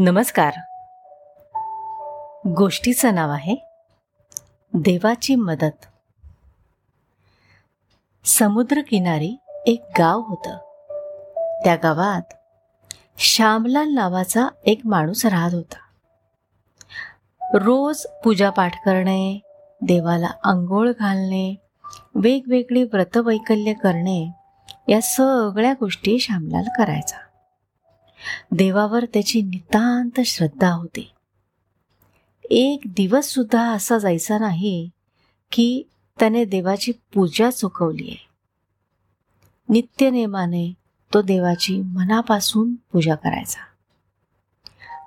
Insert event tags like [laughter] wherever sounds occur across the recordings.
नमस्कार. गोष्टीचं नाव आहे देवाची मदत. समुद्रकिनारी एक गाव होतं. त्या गावात श्यामलाल नावाचा एक माणूस राहत होता. रोज पूजापाठ करणे देवाला आंघोळ घालणे वेगवेगळी व्रतवैकल्य करणे या सगळ्या गोष्टी श्यामलाल करायचा. देवावर त्याची नितांत श्रद्धा होती. एक दिवस सुद्धा असा जायचा नाही की त्याने देवाची पूजा चुकवली आहे. नित्यनेमाने तो देवाची मनापासून पूजा करायचा.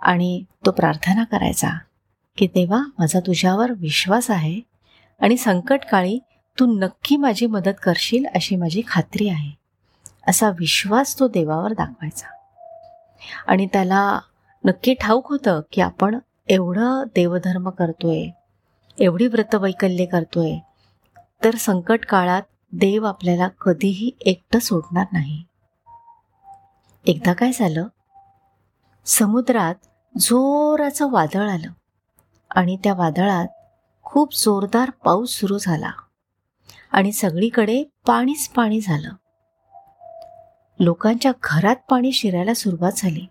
आणि तो प्रार्थना करायचा की देवा माझा तुझ्यावर विश्वास आहे आणि संकटकाळी तू नक्की माझी मदत करशील अशी माझी खात्री आहे. असा विश्वास तो देवावर दाखवायचा. आणि त्याला नक्की ठाऊक होतं की आपण एवढं देवधर्म करतोय एवढी व्रतवैकल्य करतोय तर संकट काळात देव आपल्याला कधीही एकटं सोडणार नाही. एकदा काय झालं? समुद्रात जोराचं वादळ आलं आणि त्या वादळात खूप जोरदार पाऊस सुरू झाला आणि सगळीकडे पाणीच पाणी झालं. लोकांच्या घरात पाणी शिरायला सुरुवात झाली.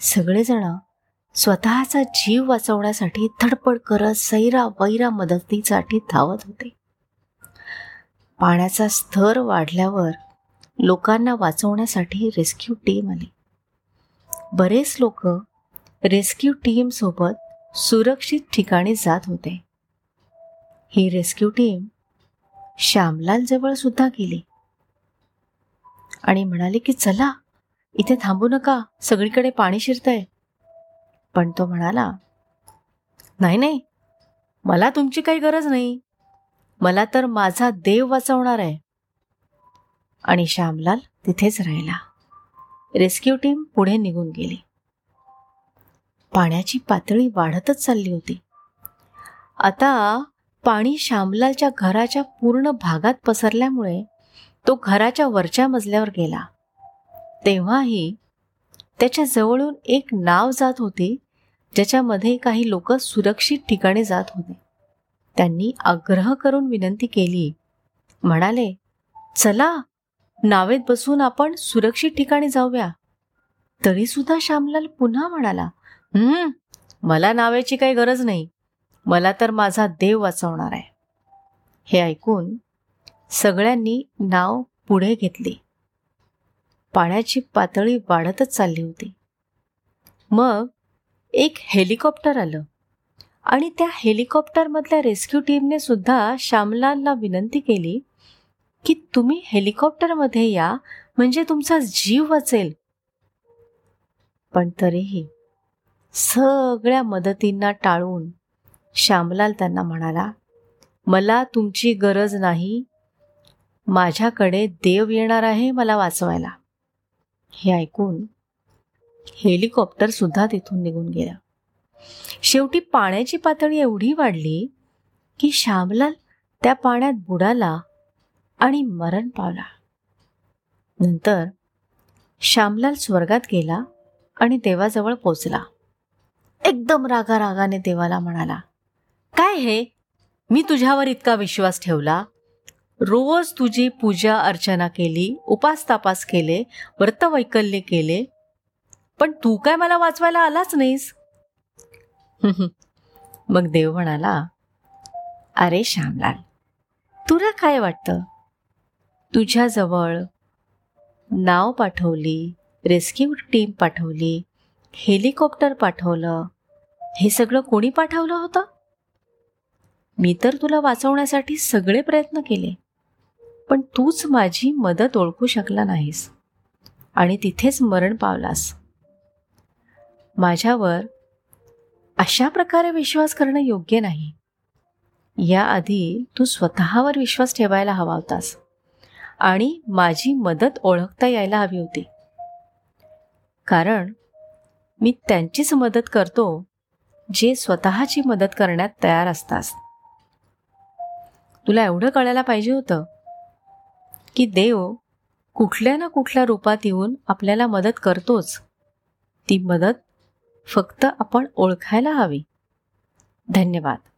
सगळेजण स्वतःचा जीव वाचवण्यासाठी धडपड करत सैरा वैरा मदतीसाठी धावत होते. पाण्याचा स्तर वाढल्यावर लोकांना वाचवण्यासाठी रेस्क्यू टीम आली. बरेच लोक रेस्क्यू टीम सोबत सुरक्षित ठिकाणी जात होते. ही रेस्क्यू टीम श्यामलाल जवळ सुद्धा गेली. आणि म्हणाले की चला इथे थांबू नका सगळीकडे पाणी शिरतंय. पण तो म्हणाला नाही नाही मला तुमची काही गरज नाही. मला तर माझा देव वाचवणार आहे. आणि श्यामलाल तिथेच राहिला. रेस्क्यू टीम पुढे निघून गेली. पाण्याची पातळी वाढतच चालली होती. आता पाणी श्यामलालच्या घराच्या पूर्ण भागात पसरल्यामुळे तो घराच्या वरच्या मजल्यावर गेला. तेव्हाही त्याच्या जवळून एक नाव जात होती ज्याच्यामध्ये काही लोक सुरक्षित ठिकाणी जात होते. त्यांनी आग्रह करून विनंती केली. म्हणाले चला नावेत बसून आपण सुरक्षित ठिकाणी जाऊया. तरी सुद्धा श्यामलाल पुन्हा म्हणाला हम्म मला नावेची काही गरज नाही. मला तर माझा देव वाचवणार आहे. हे ऐकून सगळ्यांनी नाव पुढे घेतली. पाण्याची पातळी वाढतच चालली होती. मग एक हेलिकॉप्टर आलं आणि त्या हेलिकॉप्टरमधल्या रेस्क्यू टीमने सुद्धा श्यामलालला विनंती केली की तुम्ही हेलिकॉप्टरमध्ये या म्हणजे तुमचा जीव वाचेल. पण तरीही सगळ्या मदतींना टाळून श्यामलाल त्यांना म्हणाला मला तुमची गरज नाही माझ्याकडे देव येणार आहे मला वाचवायला. हे ऐकून हेलिकॉप्टर सुद्धा तिथून निघून गेला. शेवटी पाण्याची पातळी एवढी वाढली की श्यामलाल त्या पाण्यात बुडाला आणि मरण पावला. नंतर श्यामलाल स्वर्गात गेला आणि देवाजवळ पोचला. एकदम रागा रागाने देवाला म्हणाला काय हे? मी तुझ्यावर इतका विश्वास ठेवला? रोज तुझी पूजा अर्चना केली उपास तापास केले व्रतवैकल्य केले. पण तू काय मला वाचवायला आलाच नाहीस? [laughs] मग देव म्हणाला अरे श्यामलाल तुला काय वाटतं? तुझ्याजवळ नाव पाठवली रेस्क्यू टीम पाठवली हेलिकॉप्टर पाठवलं हे सगळं कोणी पाठवलं होतं? मी तर तुला वाचवण्यासाठी सगळे प्रयत्न केले. पण तूच माझी मदत ओळखू शकला नाहीस. आणि तिथेच मरण पावलास. माझ्यावर अशा प्रकारे विश्वास करणं योग्य नाही. याआधी तू स्वतःवर विश्वास ठेवायला हवा होतास. आणि माझी मदत ओळखता यायला हवी होती. कारण मी त्यांचीच मदत करतो जे स्वतःची मदत करण्यात तयार असतात. तुला एवढं कळायला पाहिजे होतं. की देव कुठल्या ना कुठल्या रूपात येऊन आपल्याला मदत करतोच. ती मदत फक्त आपण ओळखायला हवी. धन्यवाद.